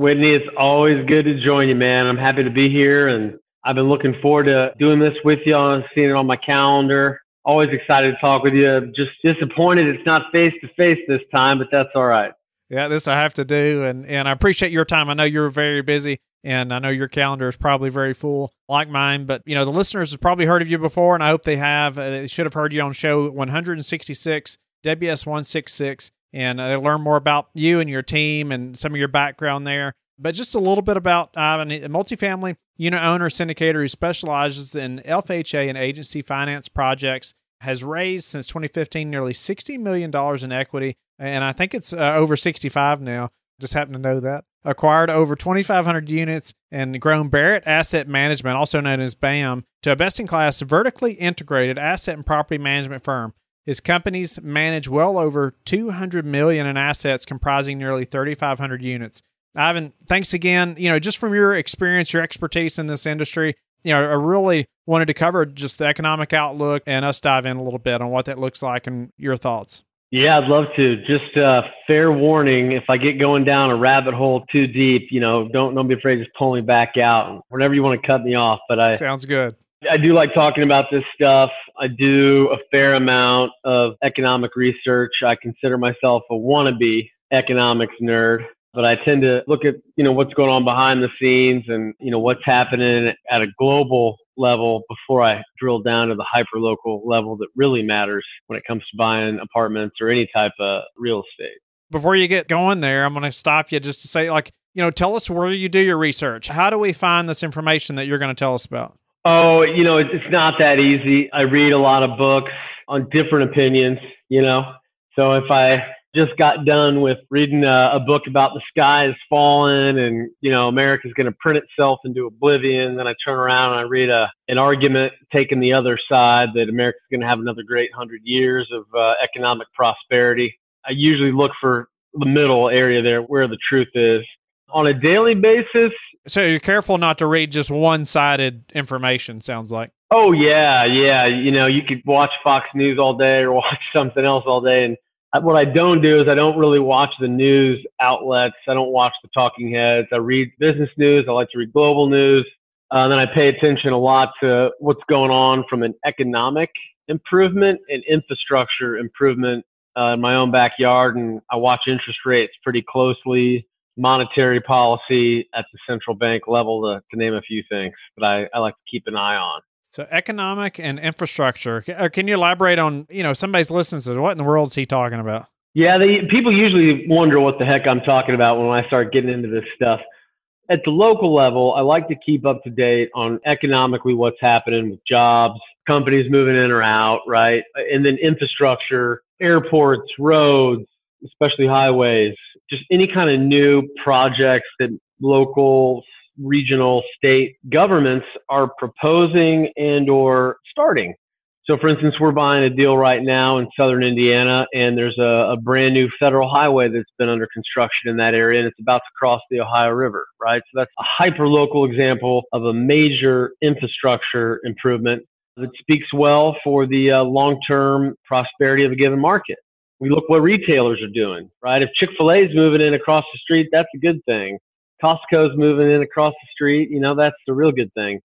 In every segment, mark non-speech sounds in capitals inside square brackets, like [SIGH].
Whitney, it's always good to join you, man. I'm happy to be here, and I've been looking forward to doing this with you. I'm seeing it on my calendar. Always excited to talk with you. Just disappointed it's not face to face this time, but that's all right. Yeah, this I have to do, and and I appreciate your time. I know you're very busy, and I know your calendar is probably very full, like mine. But you know, the listeners have probably heard of you before, and I hope they have. Uh, they should have heard you on show 166, WS 166 and uh, learn more about you and your team and some of your background there. But just a little bit about uh, a multifamily unit owner syndicator who specializes in FHA and agency finance projects. Has raised since 2015 nearly $60 million in equity, and I think it's uh, over 65 now. Just happen to know that. Acquired over 2,500 units and grown Barratt Asset Management, also known as BAM, to a best in class vertically integrated asset and property management firm his companies manage well over 200 million in assets comprising nearly 3500 units. Ivan, thanks again. You know, just from your experience, your expertise in this industry, you know, I really wanted to cover just the economic outlook and us dive in a little bit on what that looks like and your thoughts. Yeah, I'd love to. Just uh, fair warning: if I get going down a rabbit hole too deep, you know, don't don't be afraid. To just pull me back out whenever you want to cut me off. But I sounds good. I do like talking about this stuff. I do a fair amount of economic research. I consider myself a wannabe economics nerd, but I tend to look at, you know, what's going on behind the scenes and, you know, what's happening at a global level before I drill down to the hyper local level that really matters when it comes to buying apartments or any type of real estate. Before you get going there, I'm going to stop you just to say like, you know, tell us where you do your research. How do we find this information that you're going to tell us about? Oh, you know, it's not that easy. I read a lot of books on different opinions, you know. So if I just got done with reading a, a book about the sky is falling and, you know, America's going to print itself into oblivion, then I turn around and I read a, an argument taking the other side that America's going to have another great hundred years of uh, economic prosperity. I usually look for the middle area there where the truth is. On a daily basis, so you're careful not to read just one-sided information. Sounds like. Oh yeah, yeah. You know, you could watch Fox News all day or [LAUGHS] watch something else all day, and what I don't do is I don't really watch the news outlets. I don't watch the talking heads. I read business news. I like to read global news. Uh, then I pay attention a lot to what's going on from an economic improvement and infrastructure improvement uh, in my own backyard, and I watch interest rates pretty closely monetary policy at the central bank level, to, to name a few things that I, I like to keep an eye on. So economic and infrastructure. Uh, can you elaborate on, you know, somebody's listening to what in the world is he talking about? Yeah, they, people usually wonder what the heck I'm talking about when I start getting into this stuff. At the local level, I like to keep up to date on economically what's happening with jobs, companies moving in or out, right? And then infrastructure, airports, roads, especially highways, just any kind of new projects that local, regional, state governments are proposing and or starting. So, for instance, we're buying a deal right now in southern Indiana, and there's a, a brand new federal highway that's been under construction in that area, and it's about to cross the Ohio River, right? So, that's a hyper local example of a major infrastructure improvement that speaks well for the uh, long term prosperity of a given market we look what retailers are doing, right? If Chick fil A is moving in across the street, that's a good thing. Costco's moving in across the street, you know, that's the real good thing.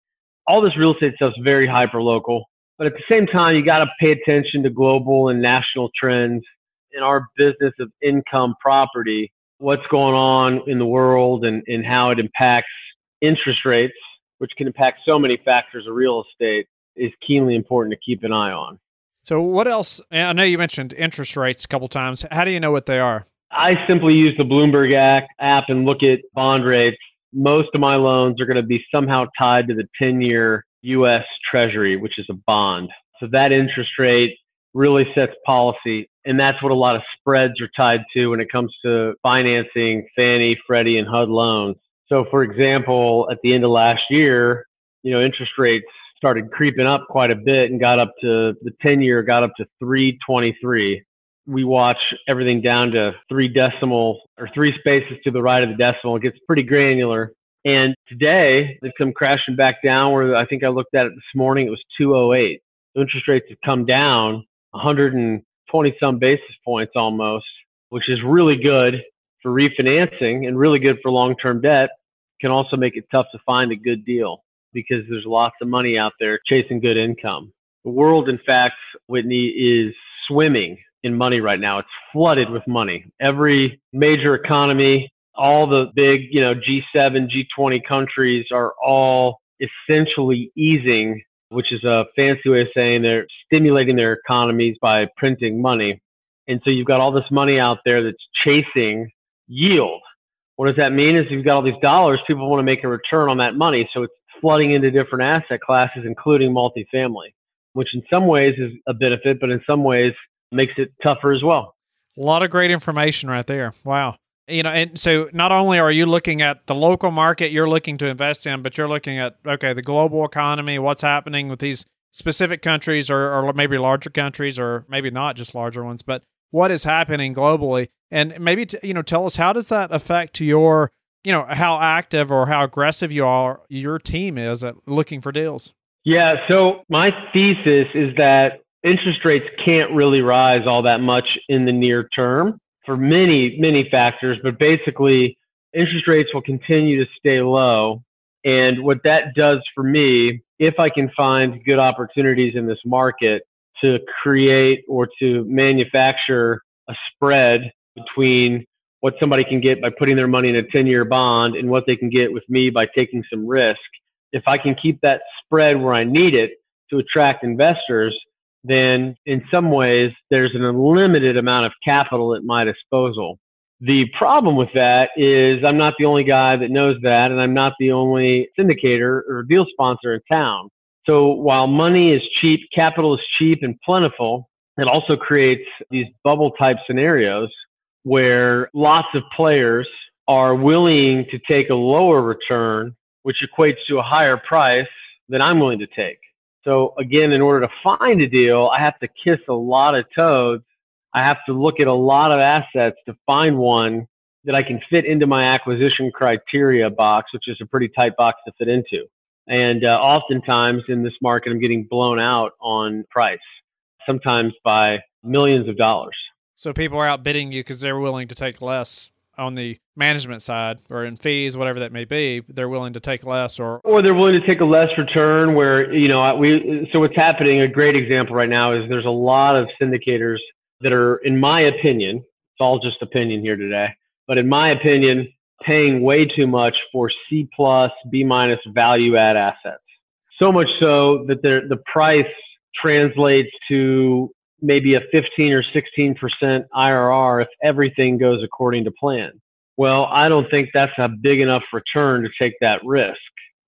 All this real estate stuff is very hyper local, but at the same time, you got to pay attention to global and national trends in our business of income property, what's going on in the world and, and how it impacts interest rates, which can impact so many factors of real estate, is keenly important to keep an eye on. So, what else? I know you mentioned interest rates a couple times. How do you know what they are? I simply use the Bloomberg app and look at bond rates. Most of my loans are going to be somehow tied to the 10 year US Treasury, which is a bond. So, that interest rate really sets policy And that's what a lot of spreads are tied to when it comes to financing Fannie, Freddie, and HUD loans. So, for example, at the end of last year, you know, interest rates started creeping up quite a bit and got up to the 10 year got up to 323. We watch everything down to three decimal or three spaces to the right of the decimal. It gets pretty granular. And today they've come crashing back down where I think I looked at it this morning. It was 208. Interest rates have come down 120 some basis points almost, which is really good for refinancing and really good for long term debt. Can also make it tough to find a good deal because there's lots of money out there chasing good income. The world, in fact, Whitney, is swimming in money right now. It's flooded with money. Every major economy, all the big, you know, G7, G20 countries are all essentially easing, which is a fancy way of saying they're stimulating their economies by printing money. And so you've got all this money out there that's chasing yield. What does that mean? Is you've got all these dollars, people want to make a return on that money. So it's flooding into different asset classes, including multifamily, which in some ways is a benefit, but in some ways makes it tougher as well. A lot of great information right there. Wow. You know, and so not only are you looking at the local market you're looking to invest in, but you're looking at, okay, the global economy, what's happening with these specific countries or, or maybe larger countries or maybe not just larger ones, but what is happening globally. And maybe, t- you know, tell us how does that affect your you know how active or how aggressive you are your team is at looking for deals. Yeah so my thesis is that interest rates can't really rise all that much in the near term for many many factors but basically interest rates will continue to stay low. And what that does for me if i can find good opportunities in this market to create or to manufacture a spread between what somebody can get by putting their money in a 10 year bond and what they can get with me by taking some risk. If I can keep that spread where I need it to attract investors, then in some ways there's an unlimited amount of capital at my disposal. The problem with that is I'm not the only guy that knows that, and I'm not the only syndicator or deal sponsor in town. So while money is cheap, capital is cheap and plentiful, it also creates these bubble type scenarios where lots of players are willing to take a lower return, which equates to a higher price than I'm willing to take. So again, in order to find a deal, I have to kiss a lot of toads. I have to look at a lot of assets to find one that I can fit into my acquisition criteria box, which is a pretty tight box to fit into. And uh, oftentimes in this market, I'm getting blown out on price, sometimes by millions of dollars. So people are outbidding you because they're willing to take less on the management side or in fees, whatever that may be. They're willing to take less, or or they're willing to take a less return. Where you know we so what's happening. A great example right now is there's a lot of syndicators that are, in my opinion, it's all just opinion here today, but in my opinion, paying way too much for C plus, B minus value add assets. So much so that the price translates to maybe a 15 or 16% IRR if everything goes according to plan. Well, I don't think that's a big enough return to take that risk,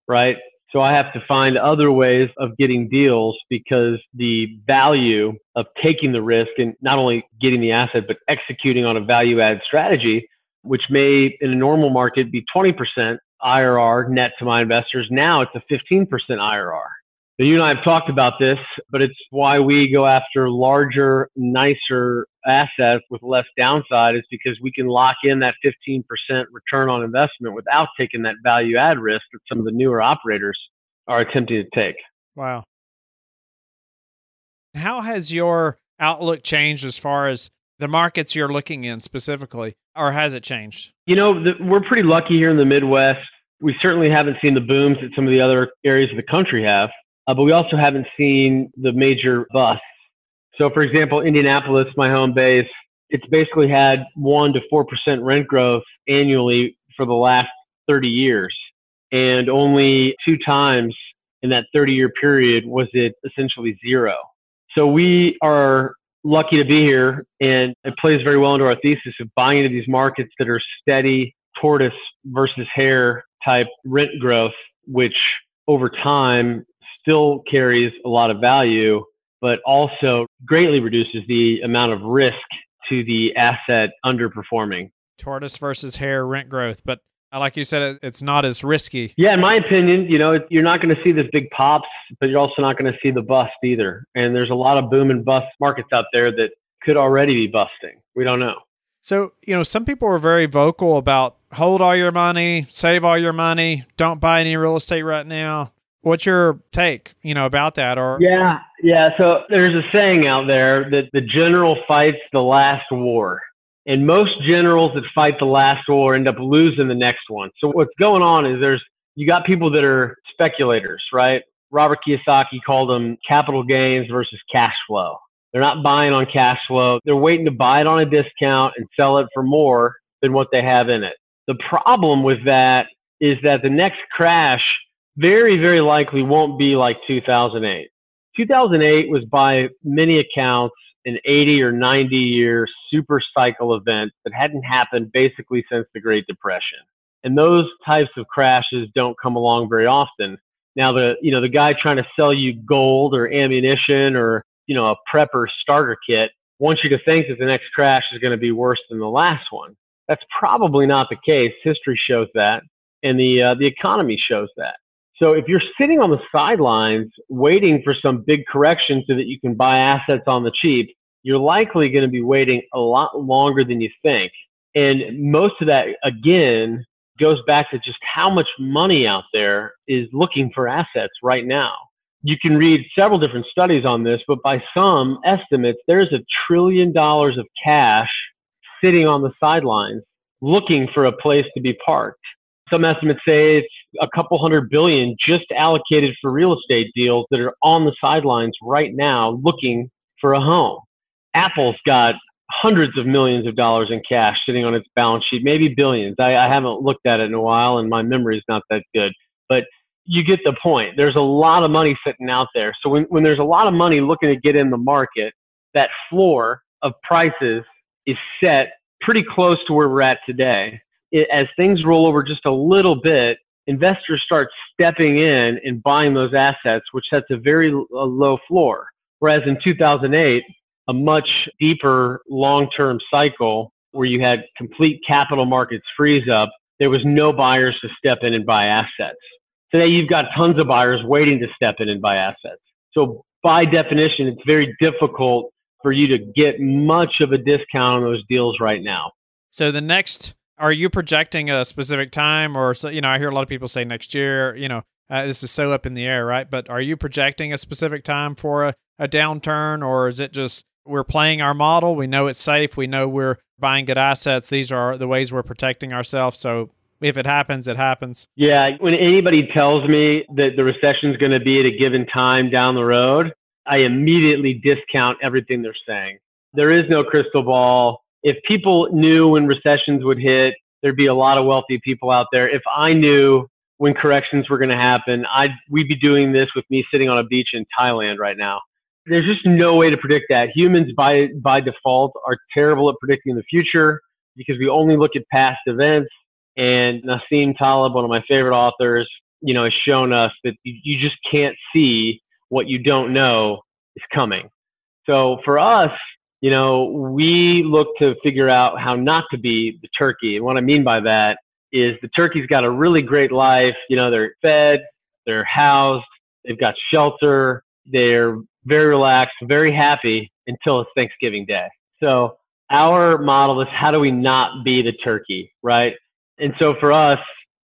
right? So I have to find other ways of getting deals because the value of taking the risk and not only getting the asset, but executing on a value add strategy, which may in a normal market be 20% IRR net to my investors. Now it's a 15% IRR you and I have talked about this, but it's why we go after larger, nicer assets with less downside is because we can lock in that 15% return on investment without taking that value add risk that some of the newer operators are attempting to take. Wow. How has your outlook changed as far as the markets you're looking in specifically, or has it changed? You know, the, we're pretty lucky here in the Midwest. We certainly haven't seen the booms that some of the other areas of the country have uh, but we also haven't seen the major busts. So, for example, Indianapolis, my home base, it's basically had one to four percent rent growth annually for the last 30 years, and only two times in that 30-year period was it essentially zero. So we are lucky to be here, and it plays very well into our thesis of buying into these markets that are steady tortoise versus hare type rent growth, which over time still carries a lot of value but also greatly reduces the amount of risk to the asset underperforming. Tortoise versus hare rent growth, but uh, like you said, it's not as risky. Yeah, in my opinion, you know, you're not going to see this big pops, but you're also not going to see the bust either. And there's a lot of boom and bust markets out there that could already be busting. We don't know. So, you know, some people are very vocal about hold all your money, save all your money, don't buy any real estate right now. What's your take, you know, about that? Or yeah, yeah. So there's a saying out there that the general fights the last war, and most generals that fight the last war end up losing the next one. So what's going on is there's you got people that are speculators, right? Robert Kiyosaki called them capital gains versus cash flow. They're not buying on cash flow. They're waiting to buy it on a discount and sell it for more than what they have in it. The problem with that is that the next crash very, very likely won't be like 2008. 2008 was by many accounts an 80 or 90 year super cycle event that hadn't happened basically since the Great Depression. And those types of crashes don't come along very often. Now the you know the guy trying to sell you gold or ammunition or you know a prepper starter kit wants you to think that the next crash is going to be worse than the last one. That's probably not the case. History shows that, and the uh, the economy shows that. So if you're sitting on the sidelines waiting for some big correction so that you can buy assets on the cheap, you're likely going to be waiting a lot longer than you think. And most of that, again, goes back to just how much money out there is looking for assets right now. You can read several different studies on this, but by some estimates, there's a trillion dollars of cash sitting on the sidelines looking for a place to be parked. Some estimates say it's a couple hundred billion just allocated for real estate deals that are on the sidelines right now looking for a home. Apple's got hundreds of millions of dollars in cash sitting on its balance sheet, maybe billions. I, I haven't looked at it in a while and my memory is not that good. But you get the point. There's a lot of money sitting out there. So when, when there's a lot of money looking to get in the market, that floor of prices is set pretty close to where we're at today. It, as things roll over just a little bit, investors start stepping in and buying those assets, which sets a very a low floor. Whereas in 2008, a much deeper long-term cycle where you had complete capital markets freeze up, there was no buyers to step in and buy assets. Today, you've got tons of buyers waiting to step in and buy assets. So by definition, it's very difficult for you to get much of a discount on those deals right now. So the next, are you projecting a specific time, or so, you know, I hear a lot of people say next year. You know, uh, this is so up in the air, right? But are you projecting a specific time for a, a downturn, or is it just we're playing our model? We know it's safe. We know we're buying good assets. These are the ways we're protecting ourselves. So if it happens, it happens. Yeah. When anybody tells me that the recession is going to be at a given time down the road, I immediately discount everything they're saying. There is no crystal ball. If people knew when recessions would hit, there'd be a lot of wealthy people out there. If I knew when corrections were going to happen, I'd we'd be doing this with me sitting on a beach in Thailand right now. There's just no way to predict that. Humans by by default are terrible at predicting the future because we only look at past events. And Nassim Taleb, one of my favorite authors, you know, has shown us that you just can't see what you don't know is coming. So for us, you know, we look to figure out how not to be the turkey. And what I mean by that is the turkey's got a really great life. You know, they're fed, they're housed, they've got shelter, they're very relaxed, very happy until it's Thanksgiving Day. So our model is how do we not be the turkey, right? And so for us,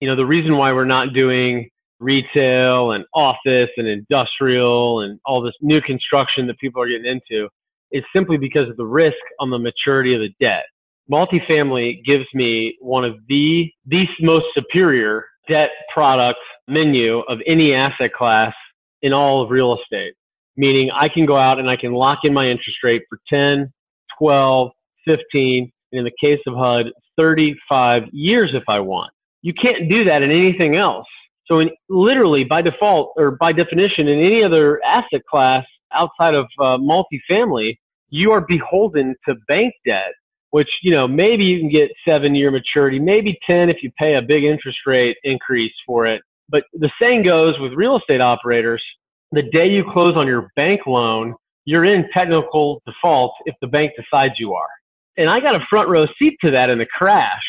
you know, the reason why we're not doing retail and office and industrial and all this new construction that people are getting into is simply because of the risk on the maturity of the debt. Multifamily gives me one of the the most superior debt product menu of any asset class in all of real estate. Meaning I can go out and I can lock in my interest rate for 10, 12, 15, and in the case of HUD, 35 years if I want. You can't do that in anything else. So, in, literally by default or by definition, in any other asset class outside of uh, multifamily, you are beholden to bank debt, which you know maybe you can get seven-year maturity, maybe ten if you pay a big interest rate increase for it. But the saying goes with real estate operators: the day you close on your bank loan, you're in technical default if the bank decides you are. And I got a front row seat to that in the crash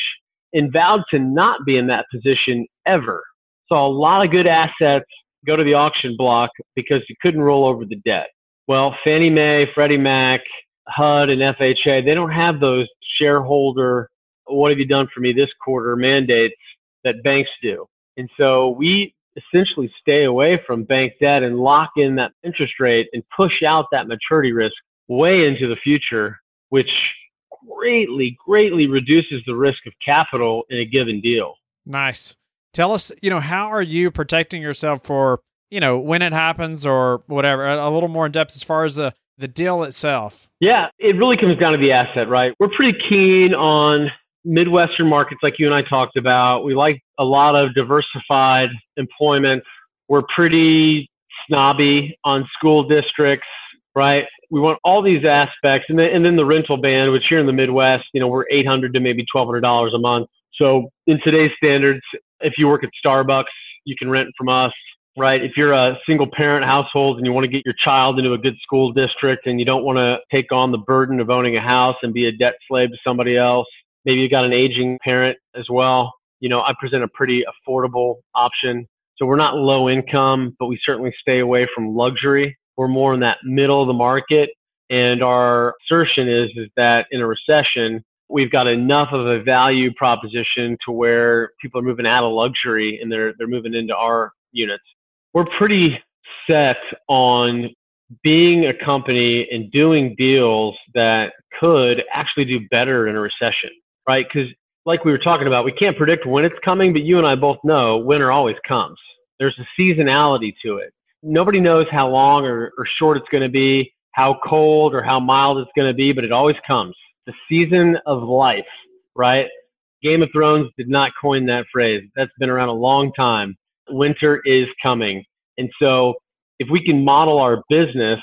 and vowed to not be in that position ever. Saw a lot of good assets go to the auction block because you couldn't roll over the debt. Well, Fannie Mae, Freddie Mac, HUD, and FHA, they don't have those shareholder, what have you done for me this quarter mandates that banks do. And so we essentially stay away from bank debt and lock in that interest rate and push out that maturity risk way into the future, which greatly, greatly reduces the risk of capital in a given deal. Nice. Tell us, you know, how are you protecting yourself for, you know, when it happens or whatever, a, little more in depth as far as the, the deal itself? Yeah, it really comes down to the asset, right? We're pretty keen on Midwestern markets like you and I talked about. We like a lot of diversified employment. We're pretty snobby on school districts, right? We want all these aspects. And then, and then the rental band, which here in the Midwest, you know, we're 800 to maybe $1,200 a month. So in today's standards, if you work at Starbucks, you can rent from us, right? If you're a single parent household and you want to get your child into a good school district and you don't want to take on the burden of owning a house and be a debt slave to somebody else, maybe you've got an aging parent as well. You know, I present a pretty affordable option. So we're not low income, but we certainly stay away from luxury. We're more in that middle of the market. And our assertion is, is that in a recession, we've got enough of a value proposition to where people are moving out of luxury and they're they're moving into our units. We're pretty set on being a company and doing deals that could actually do better in a recession, right? Because like we were talking about, we can't predict when it's coming, but you and I both know winter always comes. There's a seasonality to it. Nobody knows how long or, or short it's going to be, how cold or how mild it's going to be, but it always comes the season of life, right? Game of Thrones did not coin that phrase. That's been around a long time. Winter is coming. And so if we can model our business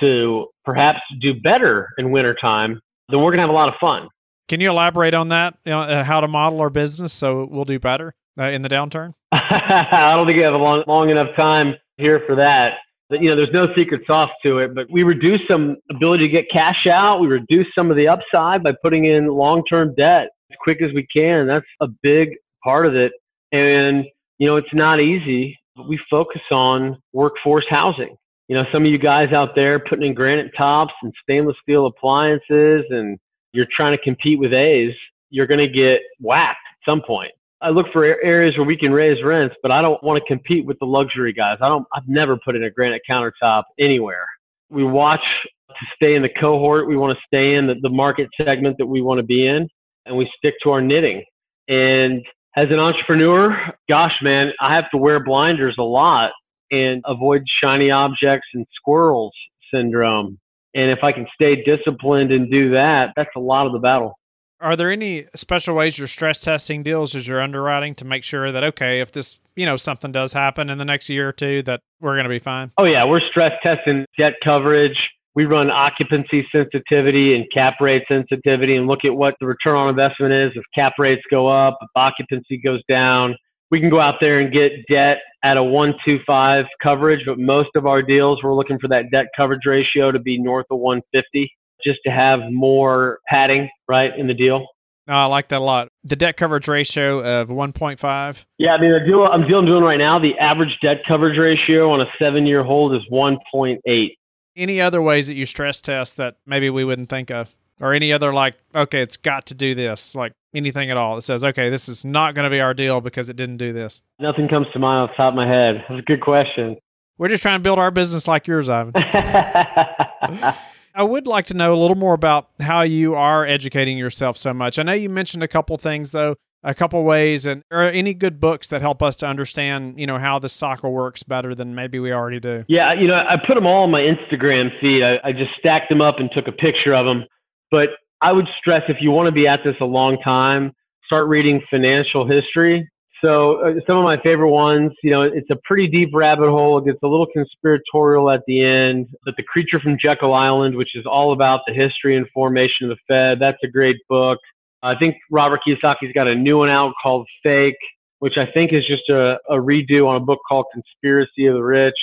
to perhaps do better in wintertime, then we're going to have a lot of fun. Can you elaborate on that? You know, uh, how to model our business so we'll do better uh, in the downturn? [LAUGHS] I don't think we have a long, long enough time here for that you know, there's no secret sauce to it, but we reduce some ability to get cash out. We reduce some of the upside by putting in long-term debt as quick as we can. That's a big part of it. And, you know, it's not easy, but we focus on workforce housing. You know, some of you guys out there putting in granite tops and stainless steel appliances and you're trying to compete with A's, you're going to get whacked at some point. I look for areas where we can raise rents, but I don't want to compete with the luxury guys. I don't. I've never put in a granite countertop anywhere. We watch to stay in the cohort we want to stay in, the, the market segment that we want to be in, and we stick to our knitting. And as an entrepreneur, gosh, man, I have to wear blinders a lot and avoid shiny objects and squirrels syndrome. And if I can stay disciplined and do that, that's a lot of the battle. Are there any special ways you're stress testing deals as you're underwriting to make sure that okay, if this you know something does happen in the next year or two, that we're going to be fine? Oh yeah, we're stress testing debt coverage. We run occupancy sensitivity and cap rate sensitivity and look at what the return on investment is if cap rates go up, if occupancy goes down. We can go out there and get debt at a 125 coverage, but most of our deals, we're looking for that debt coverage ratio to be north of 150 just to have more padding, right, in the deal. No, I like that a lot. The debt coverage ratio of 1.5. Yeah, I mean, the deal I'm dealing doing right now, the average debt coverage ratio on a seven year hold is 1.8. Any other ways that you stress test that maybe we wouldn't think of? Or any other, like, okay, it's got to do this, like anything at all that says, okay, this is not going to be our deal because it didn't do this? Nothing comes to mind off the top of my head. That's a good question. We're just trying to build our business like yours, Ivan. [LAUGHS] I would like to know a little more about how you are educating yourself so much. I know you mentioned a couple things though, a couple ways, and are any good books that help us to understand, you know, how the cycle works better than maybe we already do? Yeah, you know, I put them all on my Instagram feed. I, I just stacked them up and took a picture of them. But I would stress if you want to be at this a long time, start reading financial history so uh, some of my favorite ones, you know, it's a pretty deep rabbit hole. It gets a little conspiratorial at the end. But The Creature from Jekyll Island, which is all about the history and formation of the Fed, that's a great book. I think Robert Kiyosaki's got a new one out called Fake, which I think is just a, a redo on a book called Conspiracy of the Rich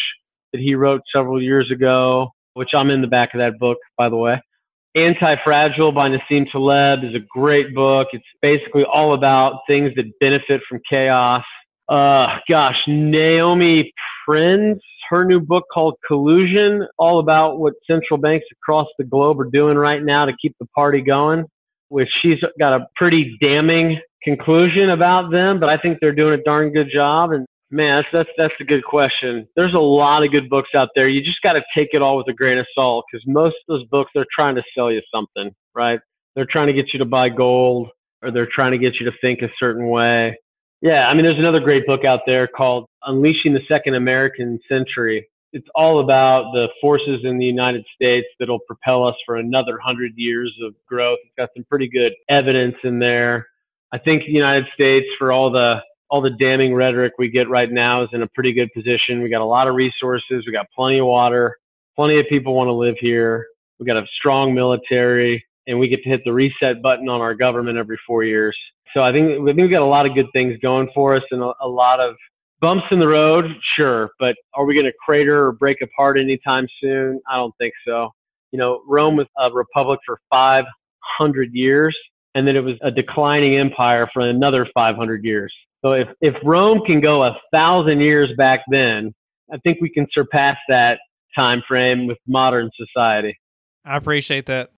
that he wrote several years ago. which I'm in the back of that book, by the way. Anti-Fragile by Nassim Taleb is a great book. It's basically all about things that benefit from chaos. Uh, gosh, Naomi Prins, her new book called Collusion, all about what central banks across the globe are doing right now to keep the party going, which she's got a pretty damning conclusion about them, but I think they're doing a darn good job. And man, that's that's, that's a good question. There's a lot of good books out there. You just got to take it all with a grain of salt because most of those books they're trying to sell you something, right? They're trying to get you to buy gold or they're trying to get you to think a certain way. Yeah, I mean, there's another great book out there called Unleashing the Second American Century. It's all about the forces in the United States that'll propel us for another hundred years of growth. It's got some pretty good evidence in there. I think the United States, for all the all the damning rhetoric we get right now, is in a pretty good position. We got a lot of resources. We got plenty of water. Plenty of people want to live here. We got a strong military, and we get to hit the reset button on our government every four years. So I think I think we got a lot of good things going for us, and a, a lot of bumps in the road, sure. But are we going to crater or break apart anytime soon? I don't think so. You know, Rome was a republic for 500 years and then it was a declining empire for another 500 years. So if, if Rome can go a thousand years back then, I think we can surpass that time frame with modern society. I appreciate that.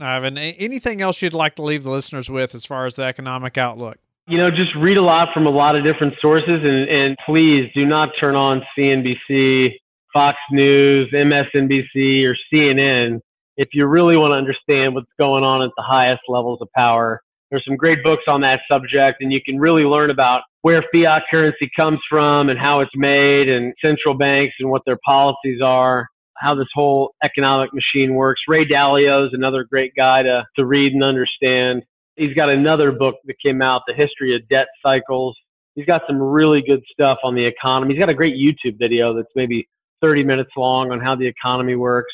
Ivan, anything else you'd like to leave the listeners with as far as the economic outlook? You know, just read a lot from a lot of different sources and, and please do not turn on CNBC, Fox News, MSNBC, or CNN if you really want to understand what's going on at the highest levels of power. There's some great books on that subject, and you can really learn about where fiat currency comes from and how it's made, and central banks and what their policies are, how this whole economic machine works. Ray Dalio is another great guy to, to read and understand. He's got another book that came out, The History of Debt Cycles. He's got some really good stuff on the economy. He's got a great YouTube video that's maybe 30 minutes long on how the economy works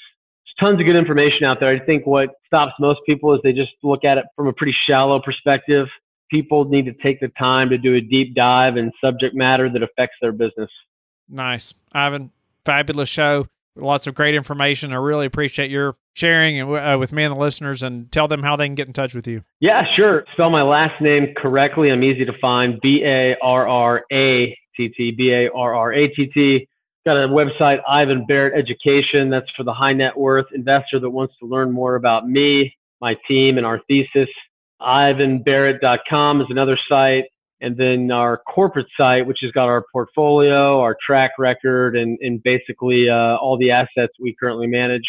tons of good information out there. I think what stops most people is they just look at it from a pretty shallow perspective. People need to take the time to do a deep dive in subject matter that affects their business. Nice. Ivan, fabulous show. Lots of great information. I really appreciate your sharing and uh, with me and the listeners and tell them how they can get in touch with you. Yeah, sure. Spell my last name correctly. I'm easy to find. B A R R A T T. B A R R A T T. Got a website, Ivan Barratt Education. That's for the high net worth investor that wants to learn more about me, my team, and our thesis. IvanBarratt.com is another site. And then our corporate site, which has got our portfolio, our track record, and, and basically uh, all the assets we currently manage.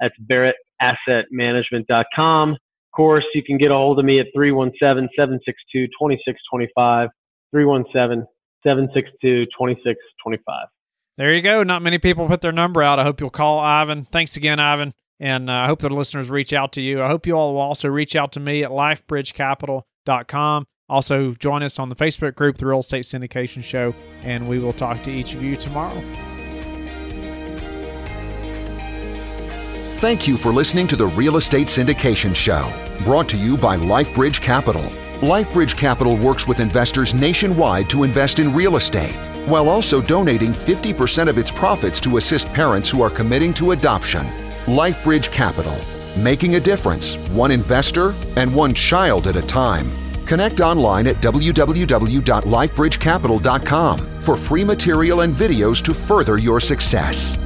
That's barrattassetmanagement.com. Of course, you can get a hold of me at 317 762 2625. 317 762 2625. There you go. Not many people put their number out. I hope you'll call Ivan. Thanks again, Ivan. And uh, I hope the listeners reach out to you. I hope you all will also reach out to me at lifebridgecapital.com. Also, join us on the Facebook group, The Real Estate Syndication Show, and we will talk to each of you tomorrow. Thank you for listening to the Real Estate Syndication Show, brought to you by LifeBridge Capital. LifeBridge Capital works with investors nationwide to invest in real estate while also donating 50% of its profits to assist parents who are committing to adoption. LifeBridge Capital, making a difference, one investor and one child at a time. Connect online at www.lifebridgecapital.com for free material and videos to further your success.